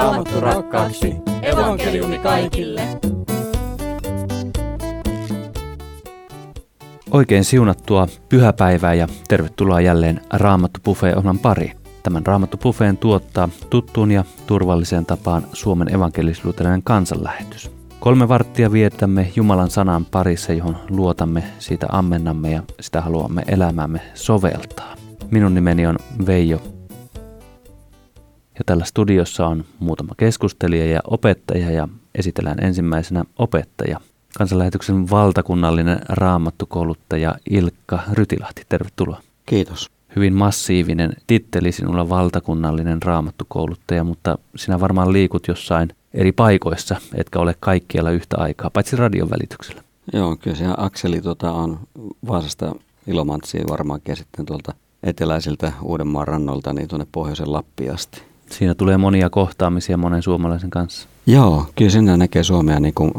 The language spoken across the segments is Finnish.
Raamattu rakkaaksi. Evankeliumi kaikille. Oikein siunattua pyhäpäivää ja tervetuloa jälleen Raamattu Buffet-ohjelman pari. Tämän Raamattu Buffeen tuottaa tuttuun ja turvalliseen tapaan Suomen evankelisluterilainen kansanlähetys. Kolme varttia vietämme Jumalan sanan parissa, johon luotamme, siitä ammennamme ja sitä haluamme elämämme soveltaa. Minun nimeni on Veijo ja tällä studiossa on muutama keskustelija ja opettaja ja esitellään ensimmäisenä opettaja. Kansanlähetyksen valtakunnallinen raamattukouluttaja Ilkka Rytilahti, tervetuloa. Kiitos. Hyvin massiivinen titteli sinulla valtakunnallinen raamattukouluttaja, mutta sinä varmaan liikut jossain eri paikoissa, etkä ole kaikkialla yhtä aikaa, paitsi radion välityksellä. Joo, kyllä se Akseli tota, on Vaasasta Ilomantsiin varmaankin ja sitten tuolta eteläisiltä Uudenmaan rannolta niin tuonne pohjoisen Lappiin asti. Siinä tulee monia kohtaamisia monen suomalaisen kanssa. Joo, kyllä sinne näkee Suomea niin kuin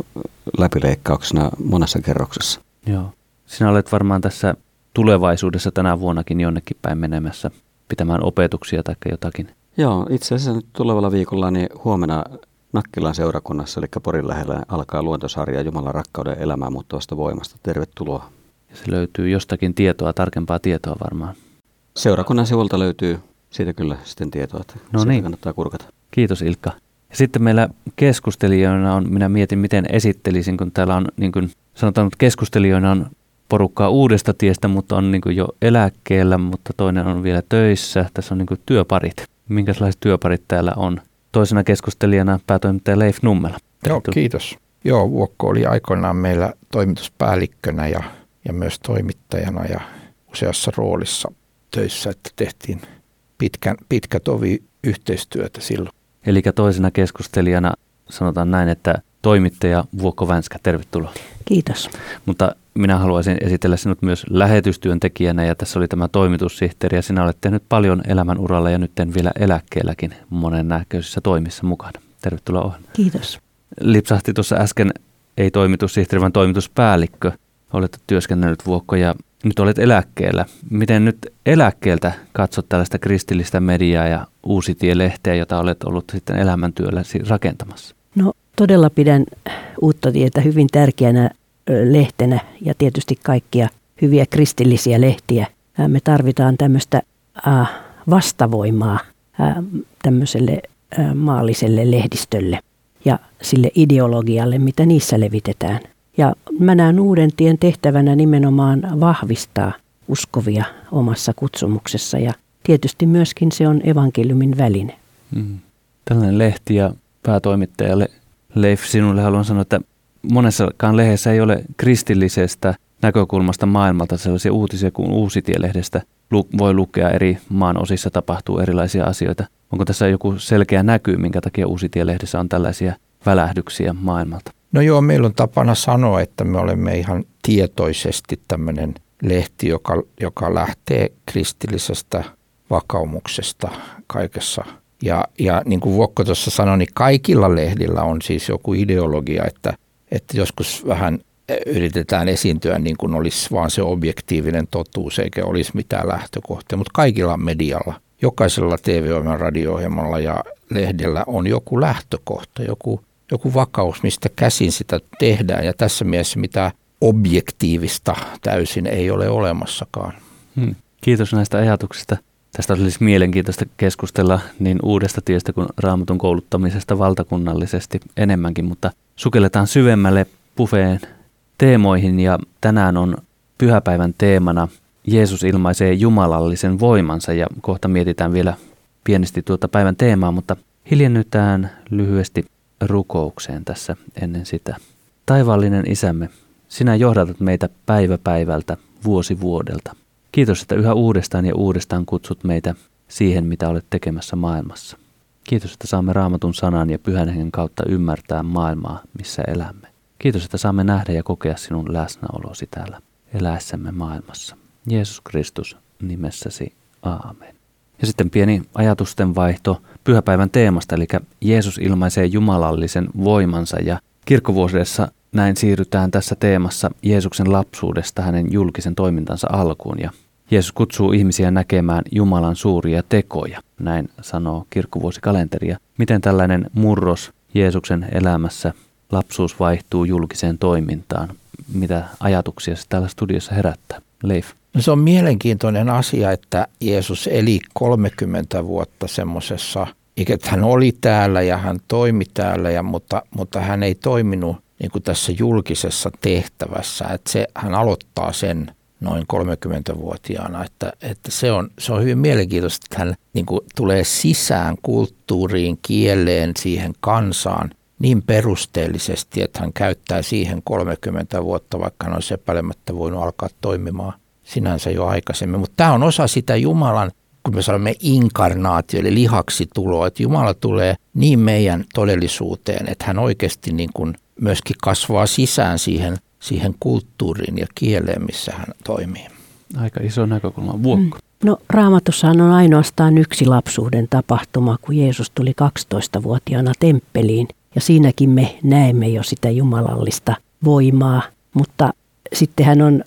läpileikkauksena monessa kerroksessa. Joo. Sinä olet varmaan tässä tulevaisuudessa tänä vuonnakin jonnekin päin menemässä pitämään opetuksia tai jotakin. Joo, itse asiassa nyt tulevalla viikolla niin huomenna Nakkilan seurakunnassa, eli Porin lähellä, alkaa luontosarja Jumalan rakkauden elämää muuttuvasta voimasta. Tervetuloa. Ja se löytyy jostakin tietoa, tarkempaa tietoa varmaan. Seurakunnan sivulta löytyy siitä kyllä sitten tietoa, että no niin. kannattaa kurkata. Kiitos Ilkka. Ja sitten meillä keskustelijoina on, minä mietin miten esittelisin, kun täällä on niin kuin sanotaan, että keskustelijoina on porukkaa uudesta tiestä, mutta on niin kuin jo eläkkeellä, mutta toinen on vielä töissä. Tässä on niin kuin työparit. Minkälaiset työparit täällä on? Toisena keskustelijana päätoimittaja Leif Nummela. Joo, kiitos. Joo, Vuokko oli aikoinaan meillä toimituspäällikkönä ja, ja myös toimittajana ja useassa roolissa töissä, että tehtiin pitkän, pitkä tovi yhteistyötä silloin. Eli toisena keskustelijana sanotaan näin, että toimittaja Vuokko Vänskä, tervetuloa. Kiitos. Mutta minä haluaisin esitellä sinut myös lähetystyöntekijänä ja tässä oli tämä toimitussihteeri ja sinä olet tehnyt paljon elämän uralla ja nyt vielä eläkkeelläkin monen näköisissä toimissa mukana. Tervetuloa ohjelmaan. Kiitos. Lipsahti tuossa äsken ei toimitussihteeri, vaan toimituspäällikkö. Olet työskennellyt Vuokko ja nyt olet eläkkeellä. Miten nyt eläkkeeltä katsot tällaista kristillistä mediaa ja Uusitie-lehteä, jota olet ollut sitten elämäntyölläsi rakentamassa? No todella pidän uutta tietä hyvin tärkeänä lehtenä ja tietysti kaikkia hyviä kristillisiä lehtiä. Me tarvitaan tämmöistä vastavoimaa tämmöiselle maalliselle lehdistölle ja sille ideologialle, mitä niissä levitetään. Ja mä näen uuden tien tehtävänä nimenomaan vahvistaa uskovia omassa kutsumuksessa ja tietysti myöskin se on evankeliumin väline. Mm. Tällainen lehti ja päätoimittajalle Leif, sinulle haluan sanoa, että monessakaan lehdessä ei ole kristillisestä näkökulmasta maailmalta sellaisia uutisia kuin Uusitielehdestä voi lukea eri maan osissa tapahtuu erilaisia asioita. Onko tässä joku selkeä näky, minkä takia Uusitielehdessä on tällaisia välähdyksiä maailmalta? No joo, meillä on tapana sanoa, että me olemme ihan tietoisesti tämmöinen lehti, joka, joka lähtee kristillisestä vakaumuksesta kaikessa. Ja, ja niin kuin Vuokko tuossa sanoi, niin kaikilla lehdillä on siis joku ideologia, että, että joskus vähän yritetään esiintyä niin kuin olisi vaan se objektiivinen totuus eikä olisi mitään lähtökohtia, mutta kaikilla medialla, jokaisella TV-ohjelman, radio-ohjelmalla ja lehdellä on joku lähtökohta, joku joku vakaus, mistä käsin sitä tehdään. Ja tässä mielessä mitä objektiivista täysin ei ole olemassakaan. Hmm. Kiitos näistä ajatuksista. Tästä olisi mielenkiintoista keskustella niin uudesta tiestä kuin raamatun kouluttamisesta valtakunnallisesti enemmänkin, mutta sukelletaan syvemmälle pufeen teemoihin ja tänään on pyhäpäivän teemana Jeesus ilmaisee jumalallisen voimansa ja kohta mietitään vielä pienesti tuota päivän teemaa, mutta hiljennytään lyhyesti rukoukseen tässä ennen sitä. Taivaallinen isämme, sinä johdatat meitä päivä päivältä, vuosi vuodelta. Kiitos, että yhä uudestaan ja uudestaan kutsut meitä siihen, mitä olet tekemässä maailmassa. Kiitos, että saamme raamatun sanan ja pyhän hengen kautta ymmärtää maailmaa, missä elämme. Kiitos, että saamme nähdä ja kokea sinun läsnäolosi täällä eläessämme maailmassa. Jeesus Kristus nimessäsi. Aamen. Ja sitten pieni ajatusten vaihto pyhäpäivän teemasta, eli Jeesus ilmaisee jumalallisen voimansa ja kirkkovuosessa näin siirrytään tässä teemassa Jeesuksen lapsuudesta hänen julkisen toimintansa alkuun ja Jeesus kutsuu ihmisiä näkemään Jumalan suuria tekoja, näin sanoo kirkkuvuosikalenteria. Miten tällainen murros Jeesuksen elämässä, lapsuus vaihtuu julkiseen toimintaan? Mitä ajatuksia se täällä studiossa herättää? Leif. No se on mielenkiintoinen asia, että Jeesus eli 30 vuotta semmoisessa, että hän oli täällä ja hän toimi täällä, ja, mutta, mutta hän ei toiminut niin kuin tässä julkisessa tehtävässä. Että se, hän aloittaa sen noin 30-vuotiaana. Että, että se, on, se on hyvin mielenkiintoista, että hän niin kuin tulee sisään kulttuuriin, kieleen, siihen kansaan niin perusteellisesti, että hän käyttää siihen 30 vuotta, vaikka hän olisi epäilemättä voinut alkaa toimimaan sinänsä jo aikaisemmin. Mutta tämä on osa sitä Jumalan, kun me sanomme inkarnaatio, eli lihaksi tuloa, että Jumala tulee niin meidän todellisuuteen, että hän oikeasti niin kuin myöskin kasvaa sisään siihen – siihen kulttuuriin ja kieleen, missä hän toimii. Aika iso näkökulma. Vuokko. Mm. No raamatussahan on ainoastaan yksi lapsuuden tapahtuma, kun Jeesus tuli 12-vuotiaana temppeliin. Ja siinäkin me näemme jo sitä jumalallista voimaa. Mutta sittenhän on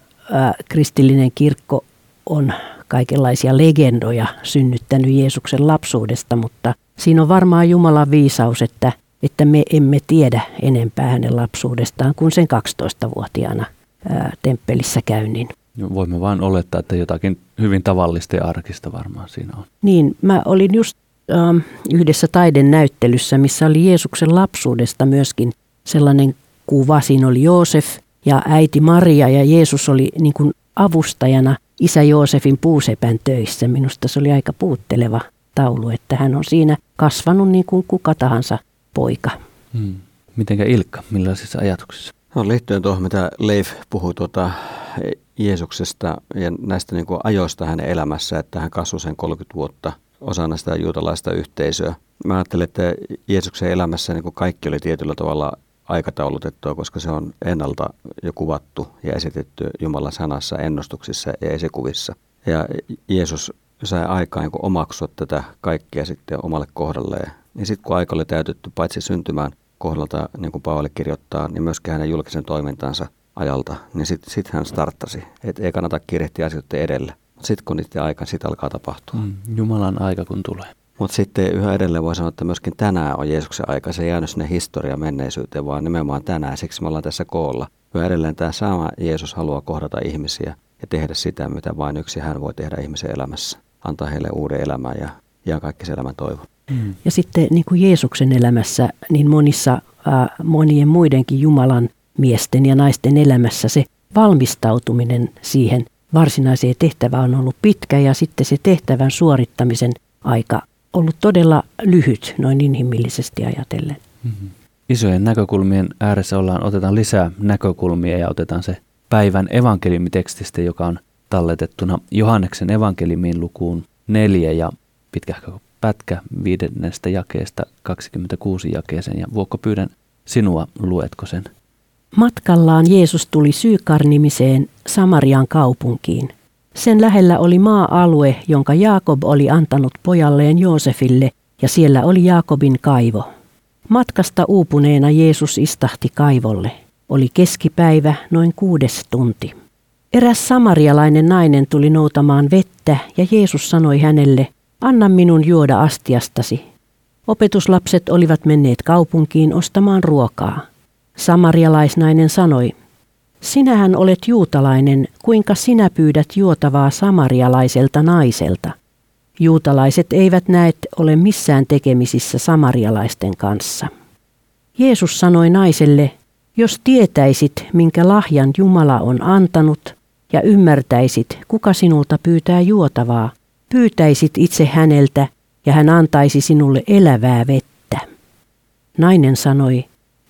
kristillinen kirkko on kaikenlaisia legendoja synnyttänyt Jeesuksen lapsuudesta, mutta siinä on varmaan Jumalan viisaus, että että me emme tiedä enempää hänen lapsuudestaan kuin sen 12-vuotiaana ää, temppelissä käynnin. Voimme vain olettaa, että jotakin hyvin tavallista ja arkista varmaan siinä on. Niin, mä olin just ähm, yhdessä taiden näyttelyssä, missä oli Jeesuksen lapsuudesta myöskin sellainen kuva. Siinä oli Joosef ja äiti Maria ja Jeesus oli niin kuin avustajana isä Joosefin puusepän töissä. Minusta se oli aika puutteleva taulu, että hän on siinä kasvanut niin kuin kuka tahansa poika. Hmm. Mitenkä Ilkka, millaisissa ajatuksissa? No, liittyen tuohon, mitä Leif puhui tuota Jeesuksesta ja näistä niin kuin ajoista hänen elämässä, että hän kasvoi sen 30 vuotta osana sitä juutalaista yhteisöä. Mä ajattelen, että Jeesuksen elämässä niin kuin kaikki oli tietyllä tavalla aikataulutettua, koska se on ennalta jo kuvattu ja esitetty Jumalan sanassa, ennustuksissa ja esikuvissa. Ja Jeesus sai aikaa niin omaksua tätä kaikkea sitten omalle kohdalleen niin sitten kun aika oli täytetty paitsi syntymään kohdalta, niin kuin Paavali kirjoittaa, niin myöskin hänen julkisen toimintansa ajalta, niin sitten sit hän starttasi. Että ei kannata kiirehtiä asioita edelle. Mutta sitten kun niiden aika, sitten alkaa tapahtua. Mm, Jumalan aika kun tulee. Mutta sitten yhä edelleen voi sanoa, että myöskin tänään on Jeesuksen aika. Se ei jäänyt sinne historia menneisyyteen, vaan nimenomaan tänään. Siksi me ollaan tässä koolla. Yhä edelleen tämä sama Jeesus haluaa kohdata ihmisiä ja tehdä sitä, mitä vain yksi hän voi tehdä ihmisen elämässä. Antaa heille uuden elämän ja, ja kaikki se elämän toivo. Mm. Ja sitten niin kuin Jeesuksen elämässä, niin monissa äh, monien muidenkin Jumalan miesten ja naisten elämässä se valmistautuminen siihen varsinaiseen tehtävään on ollut pitkä ja sitten se tehtävän suorittamisen aika ollut todella lyhyt noin inhimillisesti ajatellen. Mm-hmm. Isojen näkökulmien ääressä ollaan, otetaan lisää näkökulmia ja otetaan se päivän evankeliumitekstistä, joka on talletettuna Johanneksen evankeliumin lukuun neljä ja pitkähkö pätkä viidennestä jakeesta 26 jakeeseen ja Vuokko pyydän sinua, luetko sen? Matkallaan Jeesus tuli Syykar-nimiseen Samarian kaupunkiin. Sen lähellä oli maa-alue, jonka Jaakob oli antanut pojalleen Joosefille, ja siellä oli Jaakobin kaivo. Matkasta uupuneena Jeesus istahti kaivolle. Oli keskipäivä, noin kuudes tunti. Eräs samarialainen nainen tuli noutamaan vettä, ja Jeesus sanoi hänelle, Anna minun juoda astiastasi. Opetuslapset olivat menneet kaupunkiin ostamaan ruokaa. Samarialaisnainen sanoi, Sinähän olet juutalainen, kuinka sinä pyydät juotavaa samarialaiselta naiselta? Juutalaiset eivät näet ole missään tekemisissä samarialaisten kanssa. Jeesus sanoi naiselle, jos tietäisit, minkä lahjan Jumala on antanut, ja ymmärtäisit, kuka sinulta pyytää juotavaa, pyytäisit itse häneltä ja hän antaisi sinulle elävää vettä. Nainen sanoi,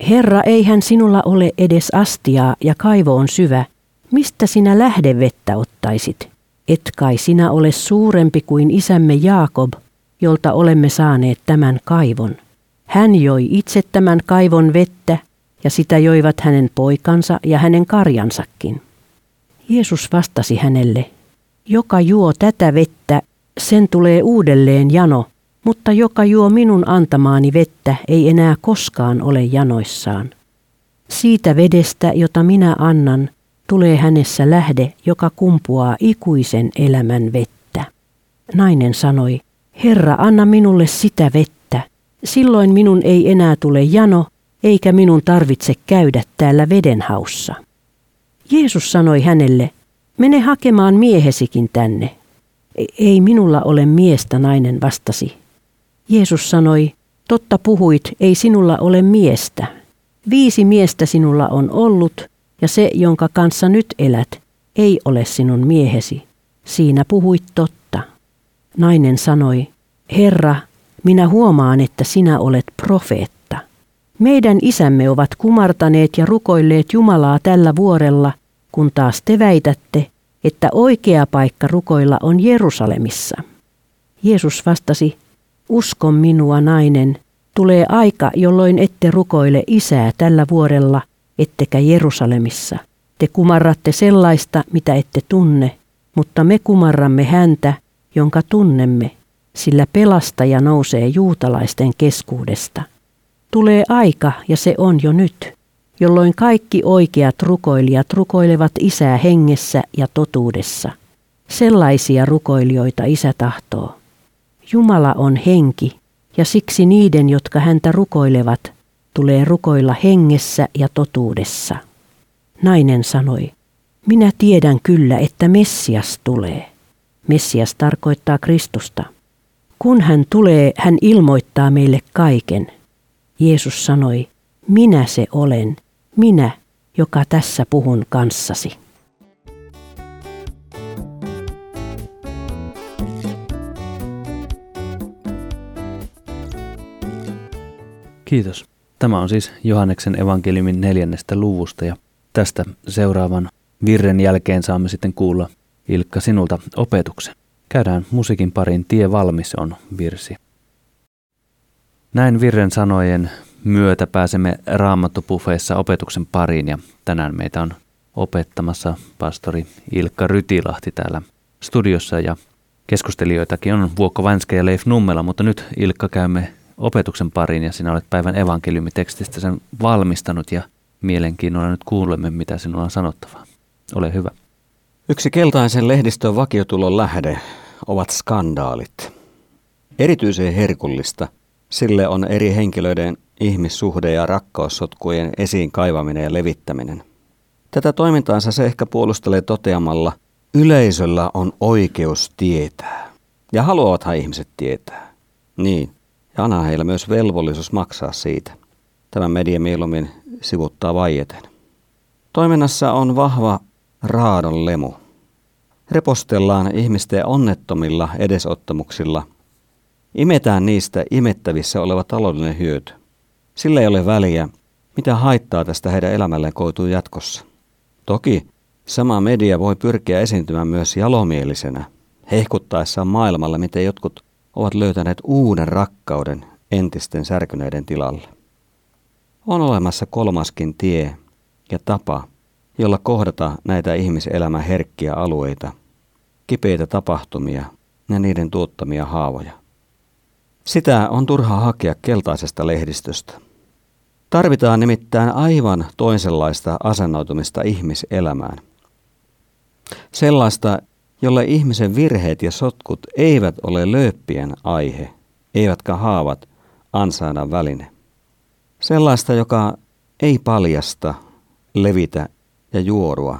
Herra, eihän sinulla ole edes astiaa ja kaivo on syvä. Mistä sinä lähdevettä ottaisit? Et kai sinä ole suurempi kuin isämme Jaakob, jolta olemme saaneet tämän kaivon. Hän joi itse tämän kaivon vettä, ja sitä joivat hänen poikansa ja hänen karjansakin. Jeesus vastasi hänelle, joka juo tätä vettä, sen tulee uudelleen jano, mutta joka juo minun antamaani vettä, ei enää koskaan ole janoissaan. Siitä vedestä, jota minä annan, tulee hänessä lähde, joka kumpuaa ikuisen elämän vettä. Nainen sanoi, Herra, anna minulle sitä vettä. Silloin minun ei enää tule jano, eikä minun tarvitse käydä täällä vedenhaussa. Jeesus sanoi hänelle, mene hakemaan miehesikin tänne. E, ei minulla ole miestä, nainen vastasi. Jeesus sanoi, totta puhuit, ei sinulla ole miestä. Viisi miestä sinulla on ollut, ja se, jonka kanssa nyt elät, ei ole sinun miehesi. Siinä puhuit totta. Nainen sanoi, Herra, minä huomaan, että sinä olet profeetta. Meidän isämme ovat kumartaneet ja rukoilleet Jumalaa tällä vuorella, kun taas te väitätte, että oikea paikka rukoilla on Jerusalemissa. Jeesus vastasi, uskon minua nainen, tulee aika, jolloin ette rukoile isää tällä vuorella, ettekä Jerusalemissa. Te kumarratte sellaista, mitä ette tunne, mutta me kumarramme häntä, jonka tunnemme, sillä pelastaja nousee juutalaisten keskuudesta. Tulee aika, ja se on jo nyt, jolloin kaikki oikeat rukoilijat rukoilevat isää hengessä ja totuudessa. Sellaisia rukoilijoita isä tahtoo. Jumala on henki, ja siksi niiden, jotka häntä rukoilevat, tulee rukoilla hengessä ja totuudessa. Nainen sanoi, minä tiedän kyllä, että Messias tulee. Messias tarkoittaa Kristusta. Kun hän tulee, hän ilmoittaa meille kaiken. Jeesus sanoi, minä se olen, minä, joka tässä puhun kanssasi. Kiitos. Tämä on siis Johanneksen evankeliumin neljännestä luvusta ja tästä seuraavan virren jälkeen saamme sitten kuulla Ilkka sinulta opetuksen. Käydään musiikin parin Tie valmis on virsi. Näin virren sanojen myötä pääsemme Raamattopufeessa opetuksen pariin ja tänään meitä on opettamassa pastori Ilkka Rytilahti täällä studiossa ja keskustelijoitakin on Vuokko Vänske ja Leif Nummela, mutta nyt Ilkka käymme opetuksen pariin ja sinä olet päivän evankeliumitekstistä sen valmistanut ja mielenkiinnolla nyt kuulemme, mitä sinulla on sanottavaa. Ole hyvä. Yksi keltaisen lehdistön vakiotulon lähde ovat skandaalit. Erityisen herkullista sille on eri henkilöiden ihmissuhde- ja rakkaussotkujen esiin kaivaminen ja levittäminen. Tätä toimintaansa se ehkä puolustelee toteamalla, yleisöllä on oikeus tietää. Ja haluavathan ihmiset tietää. Niin, ja anna heillä myös velvollisuus maksaa siitä. Tämä media mieluummin sivuttaa vaieten. Toiminnassa on vahva raadon lemu. Repostellaan ihmisten onnettomilla edesottamuksilla. Imetään niistä imettävissä oleva taloudellinen hyöty. Sillä ei ole väliä, mitä haittaa tästä heidän elämälleen koituu jatkossa. Toki sama media voi pyrkiä esiintymään myös jalomielisenä, hehkuttaessaan maailmalle, miten jotkut ovat löytäneet uuden rakkauden entisten särkyneiden tilalle. On olemassa kolmaskin tie ja tapa, jolla kohdata näitä ihmiselämän herkkiä alueita, kipeitä tapahtumia ja niiden tuottamia haavoja. Sitä on turha hakea keltaisesta lehdistöstä. Tarvitaan nimittäin aivan toisenlaista asennoitumista ihmiselämään. Sellaista, jolle ihmisen virheet ja sotkut eivät ole lööppien aihe, eivätkä haavat ansaana väline. Sellaista, joka ei paljasta, levitä ja juorua,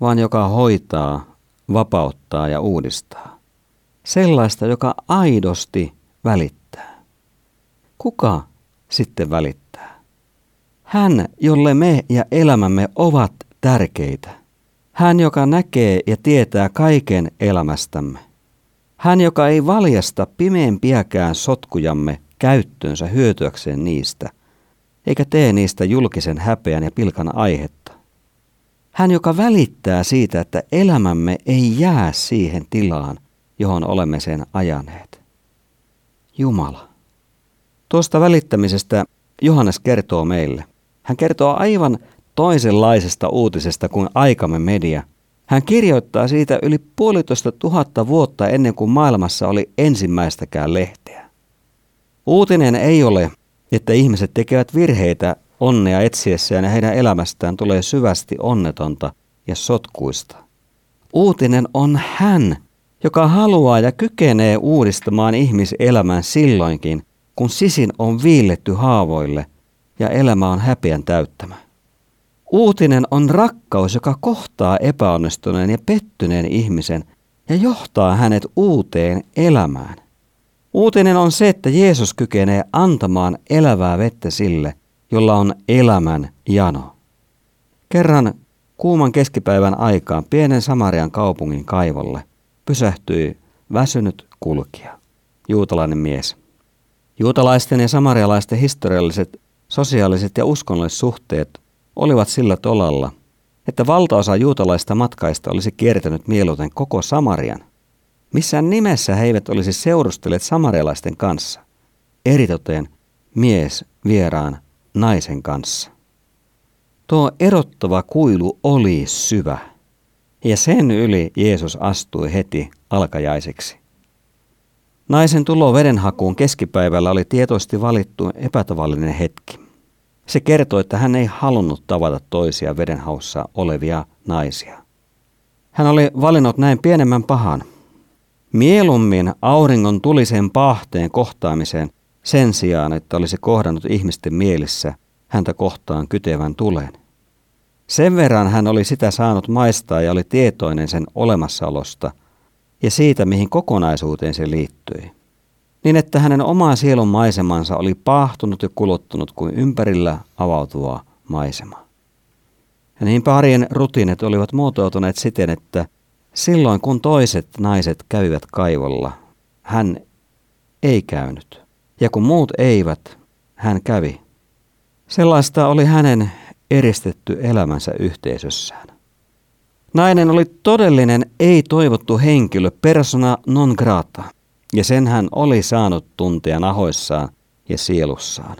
vaan joka hoitaa, vapauttaa ja uudistaa. Sellaista, joka aidosti välittää. Kuka sitten välittää? Hän, jolle me ja elämämme ovat tärkeitä – hän, joka näkee ja tietää kaiken elämästämme. Hän, joka ei valjasta pimeimpiäkään sotkujamme käyttöönsä hyötyäkseen niistä, eikä tee niistä julkisen häpeän ja pilkan aihetta. Hän, joka välittää siitä, että elämämme ei jää siihen tilaan, johon olemme sen ajaneet. Jumala. Tuosta välittämisestä Johannes kertoo meille. Hän kertoo aivan toisenlaisesta uutisesta kuin aikamme media. Hän kirjoittaa siitä yli puolitoista tuhatta vuotta ennen kuin maailmassa oli ensimmäistäkään lehteä. Uutinen ei ole, että ihmiset tekevät virheitä onnea etsiessään ja heidän elämästään tulee syvästi onnetonta ja sotkuista. Uutinen on hän, joka haluaa ja kykenee uudistamaan ihmiselämän silloinkin, kun sisin on viilletty haavoille ja elämä on häpeän täyttämä. Uutinen on rakkaus, joka kohtaa epäonnistuneen ja pettyneen ihmisen ja johtaa hänet uuteen elämään. Uutinen on se, että Jeesus kykenee antamaan elävää vettä sille, jolla on elämän jano. Kerran kuuman keskipäivän aikaan pienen Samarian kaupungin kaivolle pysähtyi väsynyt kulkija, juutalainen mies. Juutalaisten ja samarialaisten historialliset, sosiaaliset ja uskonnolliset suhteet olivat sillä tolalla, että valtaosa juutalaista matkaista olisi kiertänyt mieluiten koko Samarian. Missään nimessä he eivät olisi seurustelleet samarialaisten kanssa, eritoten mies vieraan naisen kanssa. Tuo erottava kuilu oli syvä, ja sen yli Jeesus astui heti alkajaiseksi. Naisen tulo vedenhakuun keskipäivällä oli tietoisesti valittu epätavallinen hetki. Se kertoi, että hän ei halunnut tavata toisia vedenhaussa olevia naisia. Hän oli valinnut näin pienemmän pahan. Mieluummin auringon tulisen pahteen kohtaamiseen sen sijaan, että olisi kohdannut ihmisten mielissä häntä kohtaan kytevän tulen. Sen verran hän oli sitä saanut maistaa ja oli tietoinen sen olemassaolosta ja siitä, mihin kokonaisuuteen se liittyi niin että hänen oma sielun maisemansa oli pahtunut ja kuluttunut kuin ympärillä avautuva maisema. Ja niin parien rutiinit olivat muotoutuneet siten, että silloin kun toiset naiset kävivät kaivolla, hän ei käynyt. Ja kun muut eivät, hän kävi. Sellaista oli hänen eristetty elämänsä yhteisössään. Nainen oli todellinen ei-toivottu henkilö, persona non grata – ja sen hän oli saanut tuntea nahoissaan ja sielussaan,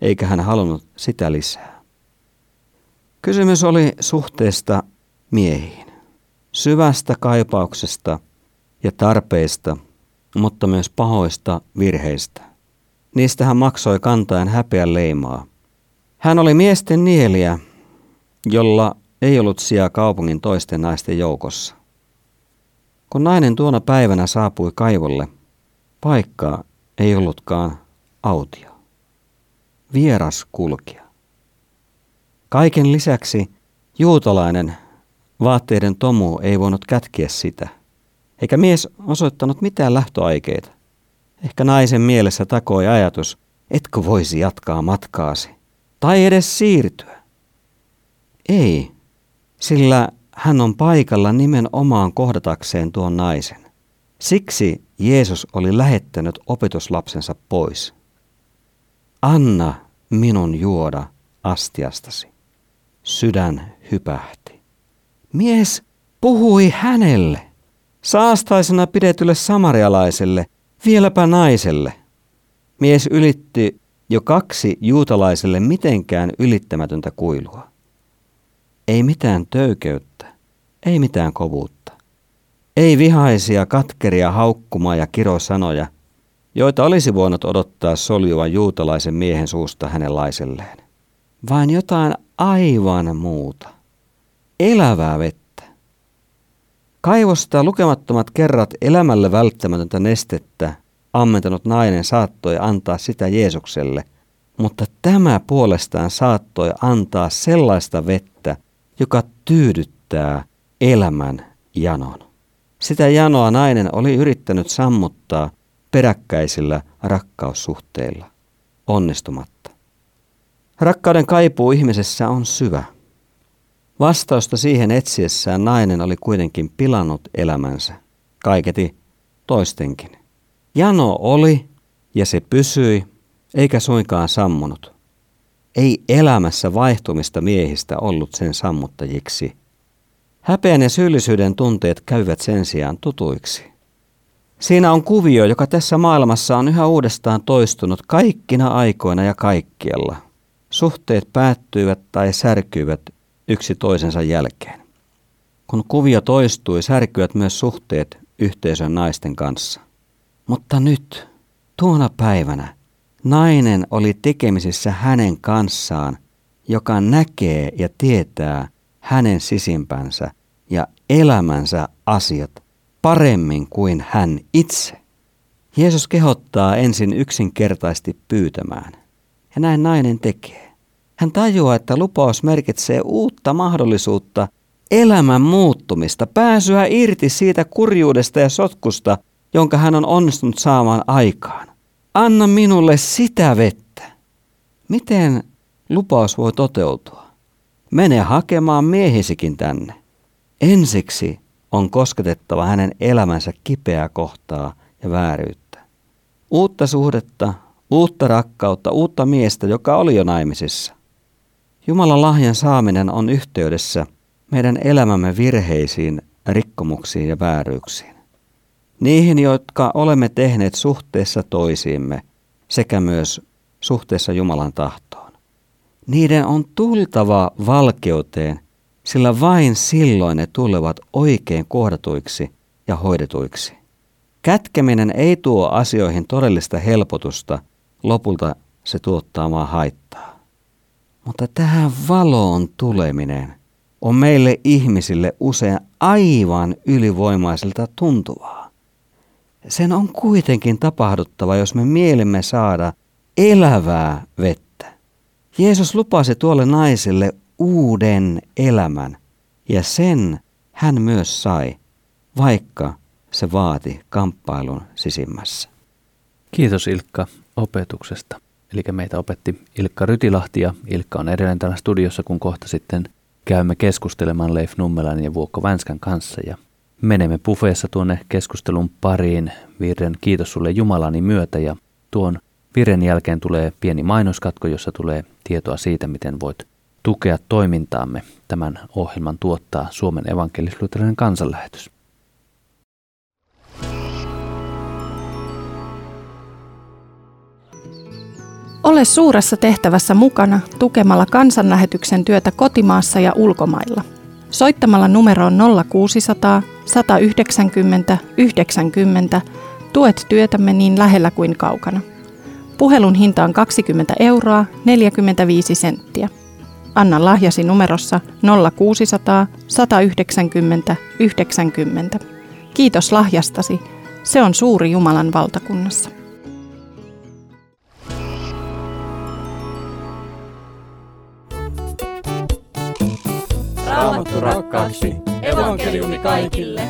eikä hän halunnut sitä lisää. Kysymys oli suhteesta miehiin, syvästä kaipauksesta ja tarpeista, mutta myös pahoista virheistä. Niistä hän maksoi kantaen häpeän leimaa. Hän oli miesten nieliä, jolla ei ollut sijaa kaupungin toisten naisten joukossa. Kun nainen tuona päivänä saapui kaivolle – Paikkaa ei ollutkaan autio. Vieras kulkija. Kaiken lisäksi juutalainen vaatteiden tomu ei voinut kätkeä sitä, eikä mies osoittanut mitään lähtöaikeita. Ehkä naisen mielessä takoi ajatus, etkö voisi jatkaa matkaasi, tai edes siirtyä. Ei, sillä hän on paikalla nimenomaan kohdatakseen tuon naisen. Siksi Jeesus oli lähettänyt opetuslapsensa pois. Anna minun juoda astiastasi. Sydän hypähti. Mies puhui hänelle, saastaisena pidetylle samarialaiselle, vieläpä naiselle. Mies ylitti jo kaksi juutalaiselle mitenkään ylittämätöntä kuilua. Ei mitään töykeyttä, ei mitään kovuutta. Ei vihaisia, katkeria haukkuma ja kirosanoja, joita olisi voinut odottaa soljuvan juutalaisen miehen suusta hänen laiselleen, vaan jotain aivan muuta. Elävää vettä. Kaivosta lukemattomat kerrat elämälle välttämätöntä nestettä ammentanut nainen saattoi antaa sitä Jeesukselle, mutta tämä puolestaan saattoi antaa sellaista vettä, joka tyydyttää elämän janon. Sitä janoa nainen oli yrittänyt sammuttaa peräkkäisillä rakkaussuhteilla, onnistumatta. Rakkauden kaipuu ihmisessä on syvä. Vastausta siihen etsiessään nainen oli kuitenkin pilannut elämänsä, kaiketi toistenkin. Jano oli ja se pysyi, eikä suinkaan sammunut. Ei elämässä vaihtumista miehistä ollut sen sammuttajiksi – Häpeän ja syyllisyyden tunteet käyvät sen sijaan tutuiksi. Siinä on kuvio, joka tässä maailmassa on yhä uudestaan toistunut kaikkina aikoina ja kaikkialla. Suhteet päättyivät tai särkyivät yksi toisensa jälkeen. Kun kuvio toistui, särkyivät myös suhteet yhteisön naisten kanssa. Mutta nyt, tuona päivänä, nainen oli tekemisissä hänen kanssaan, joka näkee ja tietää, hänen sisimpänsä ja elämänsä asiat paremmin kuin hän itse. Jeesus kehottaa ensin yksinkertaisesti pyytämään. Ja näin nainen tekee. Hän tajuaa, että lupaus merkitsee uutta mahdollisuutta elämän muuttumista, pääsyä irti siitä kurjuudesta ja sotkusta, jonka hän on onnistunut saamaan aikaan. Anna minulle sitä vettä. Miten lupaus voi toteutua? Mene hakemaan miehisikin tänne. Ensiksi on kosketettava hänen elämänsä kipeää kohtaa ja vääryyttä. Uutta suhdetta, uutta rakkautta, uutta miestä, joka oli jo naimisissa. Jumalan lahjan saaminen on yhteydessä meidän elämämme virheisiin, rikkomuksiin ja vääryyksiin. Niihin, jotka olemme tehneet suhteessa toisiimme sekä myös suhteessa Jumalan tahtoon. Niiden on tultava valkeuteen, sillä vain silloin ne tulevat oikein kohdatuiksi ja hoidetuiksi. Kätkeminen ei tuo asioihin todellista helpotusta, lopulta se tuottaa vaan haittaa. Mutta tähän valoon tuleminen on meille ihmisille usein aivan ylivoimaiselta tuntuvaa. Sen on kuitenkin tapahduttava, jos me mielimme saada elävää vettä. Jeesus lupasi tuolle naiselle uuden elämän, ja sen hän myös sai, vaikka se vaati kamppailun sisimmässä. Kiitos Ilkka opetuksesta. Eli meitä opetti Ilkka Rytilahti ja Ilkka on edelleen täällä studiossa, kun kohta sitten käymme keskustelemaan Leif Nummelan ja Vuokko Vänskän kanssa ja menemme pufeessa tuonne keskustelun pariin virren Kiitos sulle Jumalani myötä ja tuon virren jälkeen tulee pieni mainoskatko, jossa tulee tietoa siitä, miten voit tukea toimintaamme. Tämän ohjelman tuottaa Suomen evankelisluterilainen kansanlähetys. Ole suuressa tehtävässä mukana tukemalla kansanlähetyksen työtä kotimaassa ja ulkomailla. Soittamalla numeroon 0600 190 90 tuet työtämme niin lähellä kuin kaukana. Puhelun hinta on 20 euroa 45 senttiä. Anna lahjasi numerossa 0600 190 90. Kiitos lahjastasi. Se on suuri Jumalan valtakunnassa. Raamattu rakkaaksi. Evankeliumi kaikille.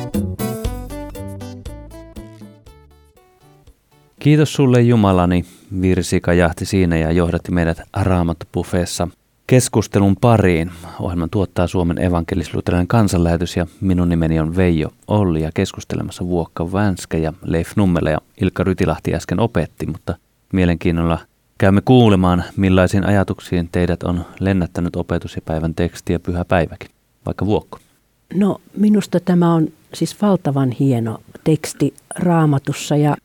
Kiitos sulle Jumalani, virsi kajahti siinä ja johdatti meidät Raamattu-buffeessa keskustelun pariin. Ohjelman tuottaa Suomen evankelisluterilainen kansanlähetys ja minun nimeni on Veijo Olli ja keskustelemassa Vuokka Vänskä ja Leif Nummela ja Ilkka Rytilahti äsken opetti, mutta mielenkiinnolla käymme kuulemaan, millaisiin ajatuksiin teidät on lennättänyt opetus ja päivän teksti ja pyhä päiväkin, vaikka Vuokko. No minusta tämä on siis valtavan hieno teksti raamatussa ja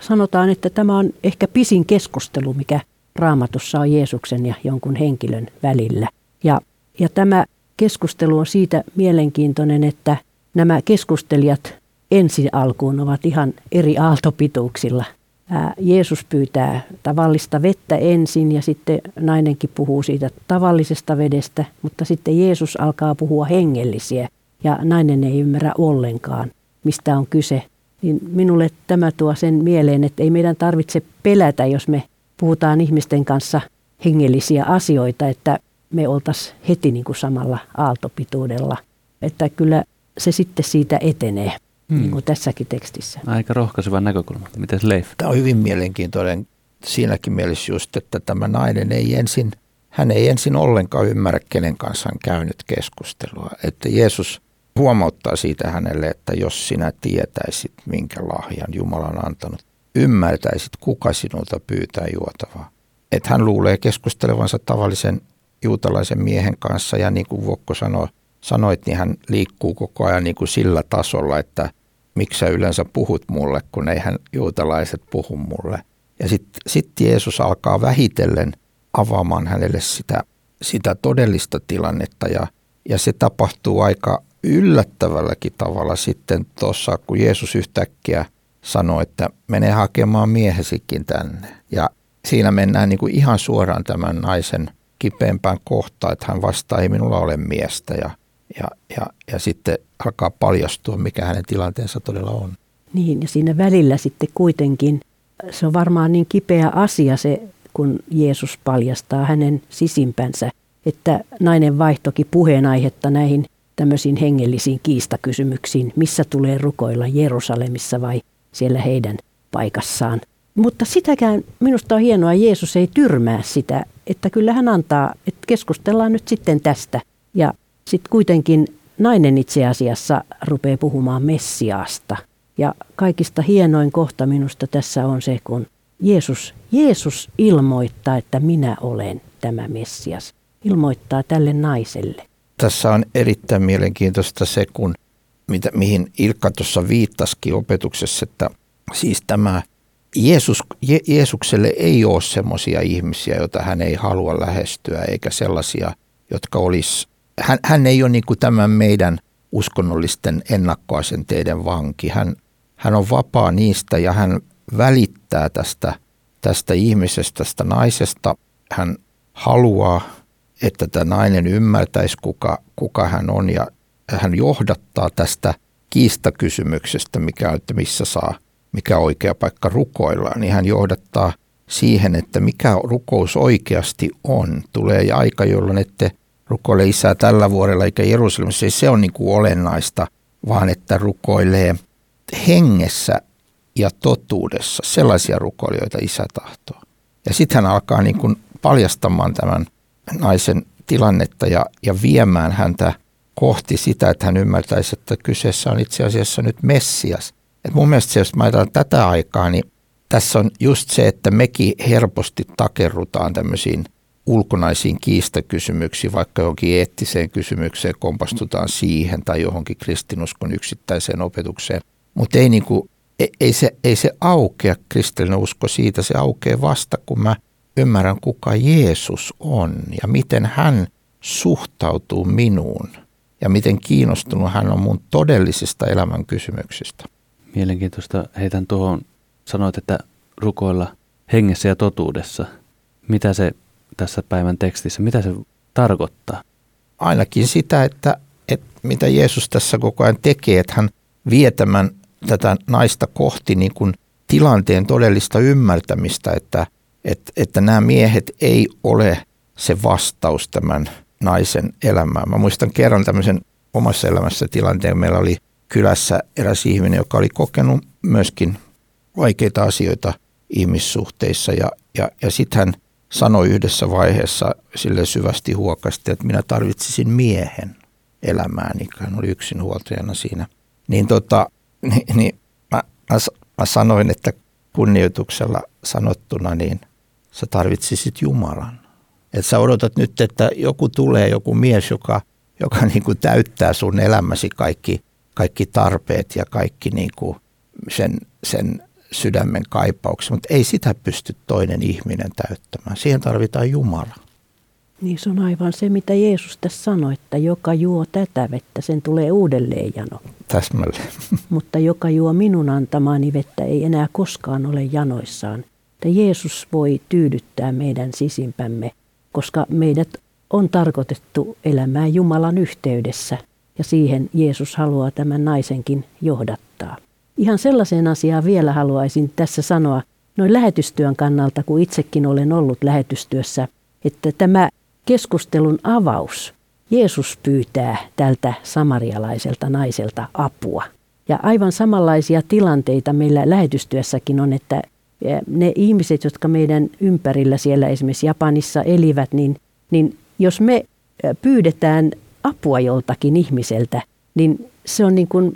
sanotaan, että tämä on ehkä pisin keskustelu, mikä raamatussa on Jeesuksen ja jonkun henkilön välillä. Ja, ja tämä keskustelu on siitä mielenkiintoinen, että nämä keskustelijat ensi alkuun ovat ihan eri aaltopituuksilla. Ää, Jeesus pyytää tavallista vettä ensin ja sitten nainenkin puhuu siitä tavallisesta vedestä, mutta sitten Jeesus alkaa puhua hengellisiä ja nainen ei ymmärrä ollenkaan, mistä on kyse. Niin minulle tämä tuo sen mieleen, että ei meidän tarvitse pelätä, jos me puhutaan ihmisten kanssa hengellisiä asioita, että me oltaisiin heti niin kuin samalla aaltopituudella. Että kyllä se sitten siitä etenee, hmm. niin kuin tässäkin tekstissä. Aika rohkaiseva näkökulma. Miten Leif? Tämä on hyvin mielenkiintoinen siinäkin mielessä just, että tämä nainen ei ensin, hän ei ensin ollenkaan ymmärrä, kenen kanssa on käynyt keskustelua. Että Jeesus huomauttaa siitä hänelle, että jos sinä tietäisit, minkä lahjan Jumala on antanut, ymmärtäisit, kuka sinulta pyytää juotavaa. Että hän luulee keskustelevansa tavallisen juutalaisen miehen kanssa ja niin kuin Vokko sanoi, sanoit, niin hän liikkuu koko ajan niin kuin sillä tasolla, että miksi sä yleensä puhut mulle, kun eihän juutalaiset puhu mulle. Ja sitten sit Jeesus alkaa vähitellen avaamaan hänelle sitä, sitä todellista tilannetta ja, ja se tapahtuu aika yllättävälläkin tavalla sitten tuossa, kun Jeesus yhtäkkiä – sanoi, että mene hakemaan miehesikin tänne. Ja siinä mennään niin kuin ihan suoraan tämän naisen kipeämpään kohtaan, että hän vastaa, ei minulla ole miestä. Ja ja, ja, ja sitten alkaa paljastua, mikä hänen tilanteensa todella on. Niin, ja siinä välillä sitten kuitenkin, se on varmaan niin kipeä asia se, kun Jeesus paljastaa hänen sisimpänsä, että nainen vaihtoki puheenaihetta näihin tämmöisiin hengellisiin kiistakysymyksiin, missä tulee rukoilla Jerusalemissa vai siellä heidän paikassaan. Mutta sitäkään minusta on hienoa, Jeesus ei tyrmää sitä, että kyllä hän antaa, että keskustellaan nyt sitten tästä. Ja sitten kuitenkin nainen itse asiassa rupeaa puhumaan Messiaasta. Ja kaikista hienoin kohta minusta tässä on se, kun Jeesus, Jeesus ilmoittaa, että minä olen tämä Messias. Ilmoittaa tälle naiselle. Tässä on erittäin mielenkiintoista se, kun mitä, mihin Ilkka tuossa viittasikin opetuksessa, että siis tämä Jeesus, Je, Jeesukselle ei ole semmoisia ihmisiä, joita hän ei halua lähestyä, eikä sellaisia, jotka olisi, hän, hän ei ole niin kuin tämän meidän uskonnollisten ennakkoasenteiden vanki. Hän, hän on vapaa niistä ja hän välittää tästä, tästä ihmisestä, tästä naisesta. Hän haluaa, että tämä nainen ymmärtäisi, kuka, kuka hän on ja hän johdattaa tästä kiistakysymyksestä, mikä on, että missä saa – mikä oikea paikka rukoilla, niin hän johdattaa siihen, että mikä rukous oikeasti on. Tulee aika, jolloin ette rukoile isää tällä vuodella eikä Jerusalemissa. Ei se on niin kuin olennaista, vaan että rukoilee hengessä ja totuudessa sellaisia rukoilijoita isä tahtoo. Ja sitten hän alkaa niin kuin paljastamaan tämän naisen tilannetta ja, ja viemään häntä kohti sitä, että hän ymmärtäisi, että kyseessä on itse asiassa nyt Messias – et mun mielestä jos mä ajatellaan tätä aikaa, niin tässä on just se, että mekin helposti takerrutaan tämmöisiin ulkonaisiin kiistakysymyksiin, vaikka johonkin eettiseen kysymykseen kompastutaan siihen tai johonkin kristinuskon yksittäiseen opetukseen. Mutta ei, niinku, ei, ei, se, ei se aukea kristillinen usko siitä, se aukeaa vasta kun mä ymmärrän kuka Jeesus on ja miten hän suhtautuu minuun ja miten kiinnostunut hän on mun todellisista elämän kysymyksistä. Mielenkiintoista heitän tuohon, sanoit, että rukoilla hengessä ja totuudessa. Mitä se tässä päivän tekstissä, mitä se tarkoittaa? Ainakin sitä, että, että mitä Jeesus tässä koko ajan tekee, että hän vie tämän, tätä naista kohti niin kuin tilanteen todellista ymmärtämistä, että, että, että nämä miehet ei ole se vastaus tämän naisen elämään. Mä muistan kerran tämmöisen omassa elämässä tilanteen, meillä oli – kylässä eräs ihminen, joka oli kokenut myöskin vaikeita asioita ihmissuhteissa ja, ja, ja sitten hän sanoi yhdessä vaiheessa sille syvästi huokasti, että minä tarvitsisin miehen elämääni, hän oli yksinhuoltajana siinä. Niin, tota, niin, niin mä, mä, mä sanoin, että kunnioituksella sanottuna, niin sä tarvitsisit Jumalan. Että sä odotat nyt, että joku tulee, joku mies, joka, joka niin kuin täyttää sun elämäsi kaikki kaikki tarpeet ja kaikki niin kuin sen, sen sydämen kaipauksen, mutta ei sitä pysty toinen ihminen täyttämään. Siihen tarvitaan Jumala. Niin se on aivan se, mitä Jeesus tässä sanoi, että joka juo tätä vettä, sen tulee uudelleen jano. Täsmälleen. Mutta joka juo minun antamaani vettä, ei enää koskaan ole janoissaan. Että Jeesus voi tyydyttää meidän sisimpämme, koska meidät on tarkoitettu elämään Jumalan yhteydessä – ja siihen Jeesus haluaa tämän naisenkin johdattaa. Ihan sellaiseen asiaan vielä haluaisin tässä sanoa noin lähetystyön kannalta, kun itsekin olen ollut lähetystyössä, että tämä keskustelun avaus, Jeesus pyytää tältä samarialaiselta naiselta apua. Ja aivan samanlaisia tilanteita meillä lähetystyössäkin on, että ne ihmiset, jotka meidän ympärillä siellä esimerkiksi Japanissa elivät, niin, niin jos me pyydetään apua joltakin ihmiseltä, niin se on niin kuin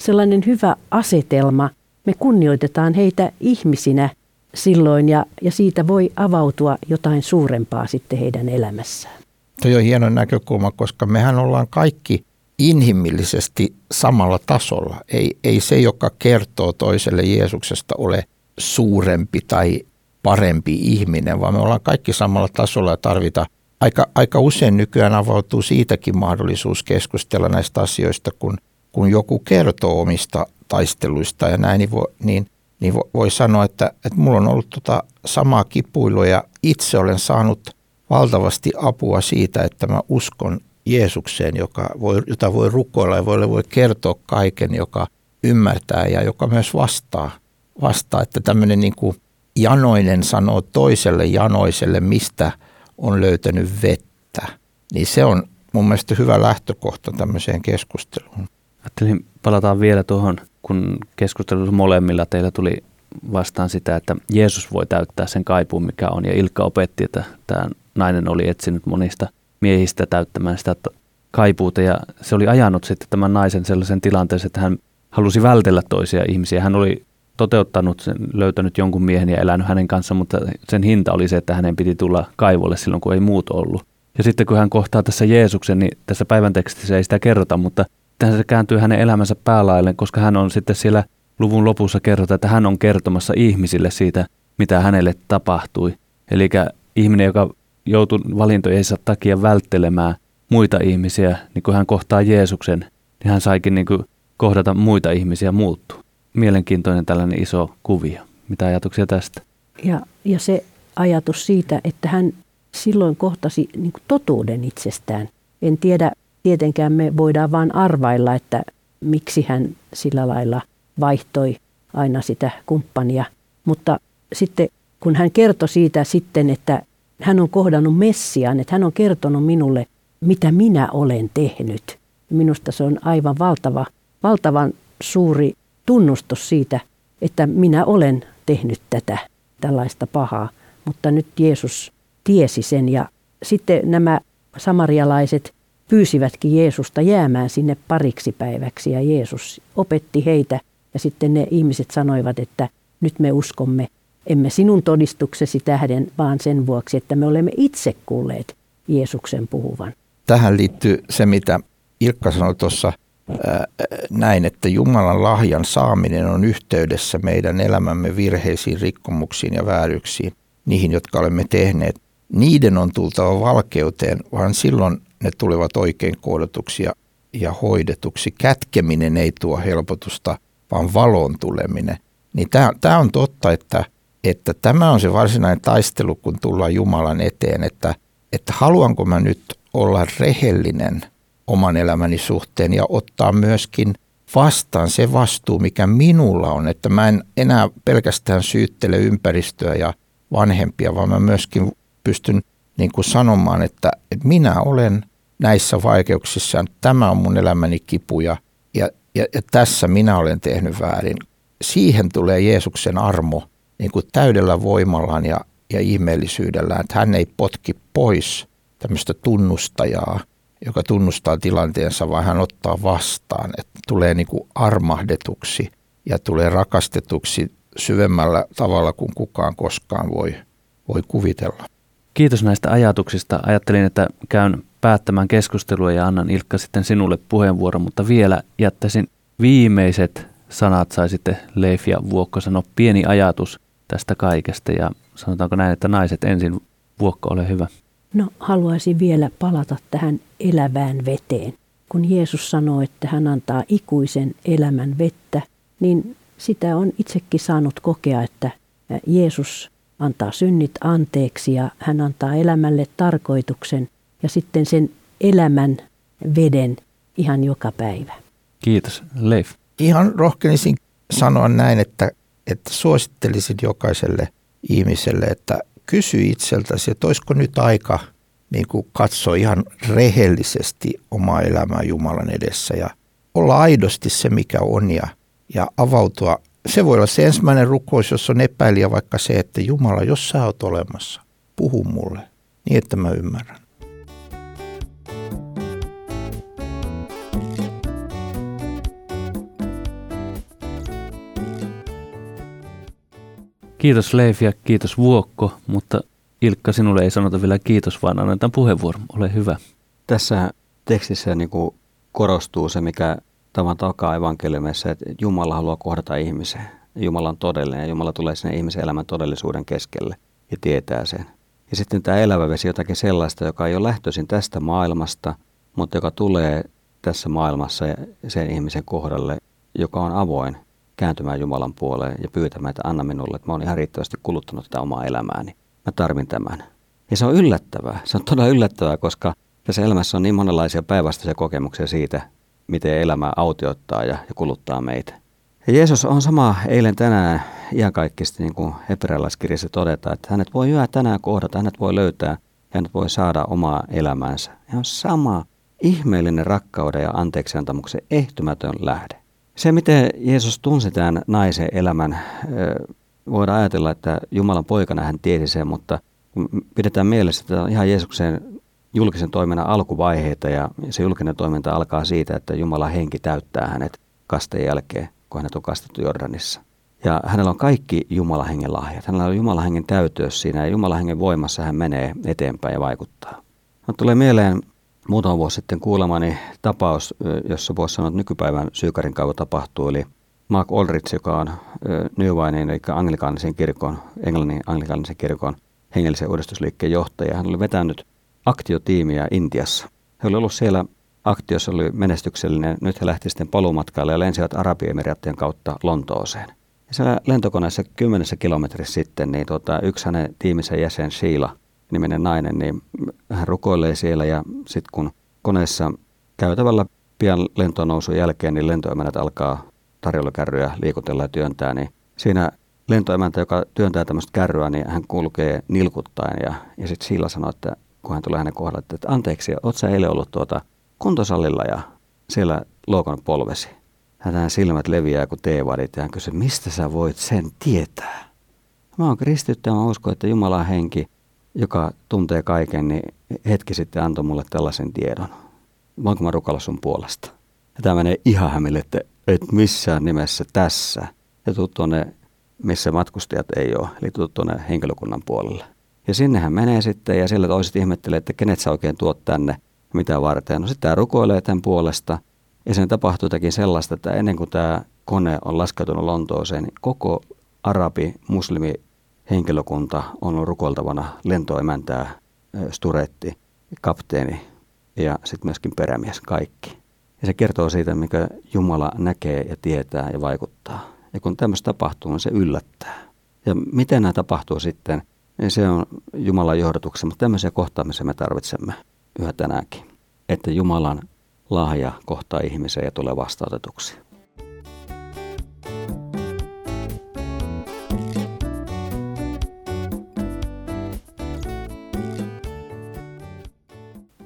sellainen hyvä asetelma. Me kunnioitetaan heitä ihmisinä silloin ja, ja siitä voi avautua jotain suurempaa sitten heidän elämässään. Tuo on hieno näkökulma, koska mehän ollaan kaikki inhimillisesti samalla tasolla. Ei, ei se, joka kertoo toiselle Jeesuksesta, ole suurempi tai parempi ihminen, vaan me ollaan kaikki samalla tasolla ja tarvita aika, aika usein nykyään avautuu siitäkin mahdollisuus keskustella näistä asioista, kun, kun joku kertoo omista taisteluista ja näin, niin voi, niin, niin voi sanoa, että, että mulla on ollut tota samaa kipuilua ja itse olen saanut valtavasti apua siitä, että mä uskon Jeesukseen, joka voi, jota voi rukoilla ja voi, voi kertoa kaiken, joka ymmärtää ja joka myös vastaa. Vastaa että tämmöinen niin kuin janoinen sanoo toiselle janoiselle, mistä on löytänyt vettä. Niin se on mun mielestä hyvä lähtökohta tämmöiseen keskusteluun. Ajattelin, palataan vielä tuohon, kun keskustelussa molemmilla teillä tuli vastaan sitä, että Jeesus voi täyttää sen kaipuun, mikä on. Ja Ilkka opetti, että tämä nainen oli etsinyt monista miehistä täyttämään sitä kaipuuta. Ja se oli ajanut sitten tämän naisen sellaisen tilanteeseen, että hän halusi vältellä toisia ihmisiä. Hän oli toteuttanut sen, löytänyt jonkun miehen ja elänyt hänen kanssa, mutta sen hinta oli se, että hänen piti tulla kaivolle silloin, kun ei muut ollut. Ja sitten kun hän kohtaa tässä Jeesuksen, niin tässä päivän tekstissä ei sitä kerrota, mutta se kääntyy hänen elämänsä päälailleen, koska hän on sitten siellä luvun lopussa kerrota, että hän on kertomassa ihmisille siitä, mitä hänelle tapahtui. Eli ihminen, joka joutui valintojensa takia välttelemään muita ihmisiä, niin kun hän kohtaa Jeesuksen, niin hän saikin niin kuin kohdata muita ihmisiä muuttua. Mielenkiintoinen tällainen iso kuvio. Mitä ajatuksia tästä? Ja, ja se ajatus siitä, että hän silloin kohtasi niin totuuden itsestään. En tiedä, tietenkään me voidaan vain arvailla, että miksi hän sillä lailla vaihtoi aina sitä kumppania. Mutta sitten kun hän kertoi siitä sitten, että hän on kohdannut Messiaan, että hän on kertonut minulle, mitä minä olen tehnyt. Minusta se on aivan valtava, valtavan suuri tunnustus siitä, että minä olen tehnyt tätä tällaista pahaa. Mutta nyt Jeesus tiesi sen ja sitten nämä samarialaiset pyysivätkin Jeesusta jäämään sinne pariksi päiväksi ja Jeesus opetti heitä ja sitten ne ihmiset sanoivat, että nyt me uskomme, emme sinun todistuksesi tähden, vaan sen vuoksi, että me olemme itse kuulleet Jeesuksen puhuvan. Tähän liittyy se, mitä Ilkka sanoi tuossa näin, että Jumalan lahjan saaminen on yhteydessä meidän elämämme virheisiin, rikkomuksiin ja vääryksiin, niihin, jotka olemme tehneet. Niiden on tultava valkeuteen, vaan silloin ne tulevat oikein koodotuksi ja, ja hoidetuksi. Kätkeminen ei tuo helpotusta, vaan valon tuleminen. Niin tämä on totta, että, että tämä on se varsinainen taistelu, kun tullaan Jumalan eteen, että, että haluanko mä nyt olla rehellinen oman elämäni suhteen ja ottaa myöskin vastaan se vastuu, mikä minulla on, että mä en enää pelkästään syyttele ympäristöä ja vanhempia, vaan mä myöskin pystyn niin kuin sanomaan, että, että minä olen näissä vaikeuksissa, tämä on mun elämäni kipuja ja, ja, ja tässä minä olen tehnyt väärin. Siihen tulee Jeesuksen armo niin kuin täydellä voimallaan ja, ja ihmeellisyydellään, että hän ei potki pois tämmöistä tunnustajaa, joka tunnustaa tilanteensa, vaan hän ottaa vastaan, että tulee niin kuin armahdetuksi ja tulee rakastetuksi syvemmällä tavalla kuin kukaan koskaan voi, voi kuvitella. Kiitos näistä ajatuksista. Ajattelin, että käyn päättämään keskustelua ja annan Ilkka sitten sinulle puheenvuoron, mutta vielä jättäisin viimeiset sanat sai sitten Leif ja Vuokko sanoa pieni ajatus tästä kaikesta ja sanotaanko näin, että naiset ensin, Vuokko ole hyvä. No haluaisin vielä palata tähän elävään veteen. Kun Jeesus sanoo, että hän antaa ikuisen elämän vettä, niin sitä on itsekin saanut kokea, että Jeesus antaa synnit anteeksi ja hän antaa elämälle tarkoituksen ja sitten sen elämän veden ihan joka päivä. Kiitos. Leif. Ihan rohkenisin sanoa näin, että, että suosittelisin jokaiselle ihmiselle, että kysy itseltäsi, että olisiko nyt aika niin kuin katsoa ihan rehellisesti omaa elämää Jumalan edessä ja olla aidosti se, mikä on ja, ja avautua. Se voi olla se ensimmäinen rukous, jos on epäilijä vaikka se, että Jumala, jos sä oot olemassa, puhu mulle niin, että mä ymmärrän. Kiitos Leif ja kiitos Vuokko, mutta Ilkka, sinulle ei sanota vielä kiitos, vaan annetaan puheenvuoro. Ole hyvä. Tässä tekstissä niin kuin korostuu se, mikä tavan takaa evankeliumissa, että Jumala haluaa kohdata ihmisen. Jumala on todellinen ja Jumala tulee sinne ihmisen elämän todellisuuden keskelle ja tietää sen. Ja sitten tämä elävä vesi jotakin sellaista, joka ei ole lähtöisin tästä maailmasta, mutta joka tulee tässä maailmassa sen ihmisen kohdalle, joka on avoin kääntymään Jumalan puoleen ja pyytämään, että anna minulle, että mä oon ihan riittävästi kuluttanut tätä omaa elämääni. Mä tarvin tämän. Ja se on yllättävää. Se on todella yllättävää, koska tässä elämässä on niin monenlaisia päinvastaisia kokemuksia siitä, miten elämä autioittaa ja, ja kuluttaa meitä. Ja Jeesus on sama eilen tänään iankaikkisesti, niin kuin hebrealaiskirjassa todetaan, että hänet voi yhä tänään kohdata, hänet voi löytää, hänet voi saada omaa elämäänsä. Ja on sama ihmeellinen rakkauden ja anteeksiantamuksen ehtymätön lähde. Se, miten Jeesus tunsi tämän naisen elämän, voidaan ajatella, että Jumalan poikana hän tiesi sen, mutta pidetään mielessä, että ihan Jeesuksen julkisen toiminnan alkuvaiheita ja se julkinen toiminta alkaa siitä, että Jumalan henki täyttää hänet kasteen jälkeen, kun hänet on kastettu Jordanissa. Ja hänellä on kaikki Jumalan hengen lahjat. Hänellä on Jumalan hengen täytös siinä ja Jumalan hengen voimassa hän menee eteenpäin ja vaikuttaa. No, tulee mieleen muutama vuosi sitten kuulemani tapaus, jossa voisi sanoa, että nykypäivän Syykarin kauan tapahtuu. Eli Mark Aldrich, joka on New Winein, eli anglikaanisen kirkon, Englannin anglikaanisen kirkon hengellisen uudistusliikkeen johtaja. Hän oli vetänyt aktiotiimiä Intiassa. He oli ollut siellä aktiossa oli menestyksellinen. Nyt he lähti sitten paluumatkalle ja lensivät Arabiemiraattien kautta Lontooseen. Ja siellä lentokoneessa kymmenessä kilometrissä sitten, niin tota, yksi hänen tiiminsä jäsen Sheila, niminen nainen, niin hän rukoilee siellä ja sitten kun koneessa käytävällä pian lentonousun jälkeen, niin lentoemänät alkaa tarjollakärryjä liikutella ja työntää, niin siinä lentoemäntä, joka työntää tämmöistä kärryä, niin hän kulkee nilkuttaen ja, ja sitten Sheila sanoo, että kun hän tulee hänen kohdalle, että anteeksi, oot sä eilen ollut tuota kuntosalilla ja siellä loukon polvesi. Hän silmät leviää kuin teevadit ja hän kysyy, mistä sä voit sen tietää? Mä oon kristitty ja mä uskon, että Jumalan henki, joka tuntee kaiken, niin hetki sitten antoi mulle tällaisen tiedon. Voinko mä rukalla sun puolesta? Ja tämä menee ihan hämille, että et missään nimessä tässä. Ja tuu tuonne, missä matkustajat ei ole, eli tuu tuonne henkilökunnan puolelle. Ja sinne hän menee sitten ja siellä toiset ihmettelee, että kenet sä oikein tuot tänne, mitä varten. No sitten tämä rukoilee tämän puolesta ja sen tapahtuu jotakin sellaista, että ennen kuin tämä kone on laskeutunut Lontooseen, niin koko arabi, muslimi henkilökunta on ollut rukoiltavana lentoemäntää, sturetti, kapteeni ja sitten myöskin perämies, kaikki. Ja se kertoo siitä, mikä Jumala näkee ja tietää ja vaikuttaa. Ja kun tämmöistä tapahtuu, niin se yllättää. Ja miten nämä tapahtuu sitten, niin se on Jumalan johdotuksen, mutta tämmöisiä kohtaamisia me tarvitsemme yhä tänäänkin. Että Jumalan lahja kohtaa ihmisen ja tulee vastautetuksi.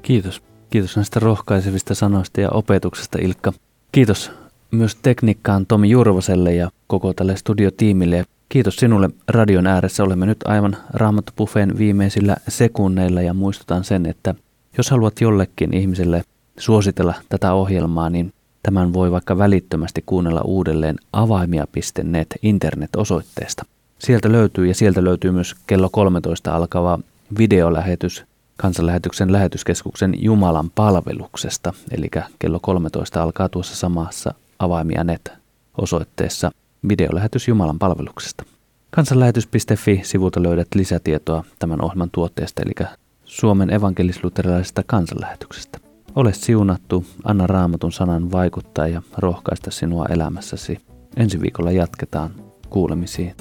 Kiitos. Kiitos näistä rohkaisevista sanoista ja opetuksesta Ilkka. Kiitos myös tekniikkaan Tomi Jurvoselle ja koko tälle studiotiimille. Kiitos sinulle radion ääressä. Olemme nyt aivan Raamattopuffeen viimeisillä sekunneilla ja muistutan sen, että jos haluat jollekin ihmiselle suositella tätä ohjelmaa, niin tämän voi vaikka välittömästi kuunnella uudelleen avaimia.net internet-osoitteesta. Sieltä löytyy ja sieltä löytyy myös kello 13 alkava videolähetys kansanlähetyksen lähetyskeskuksen Jumalan palveluksesta, eli kello 13 alkaa tuossa samassa avaimia net osoitteessa videolähetys Jumalan palveluksesta. Kansanlähetys.fi-sivulta löydät lisätietoa tämän ohjelman tuotteesta, eli Suomen evankelisluterilaisesta kansanlähetyksestä. Ole siunattu, anna raamatun sanan vaikuttaa ja rohkaista sinua elämässäsi. Ensi viikolla jatketaan kuulemisiin.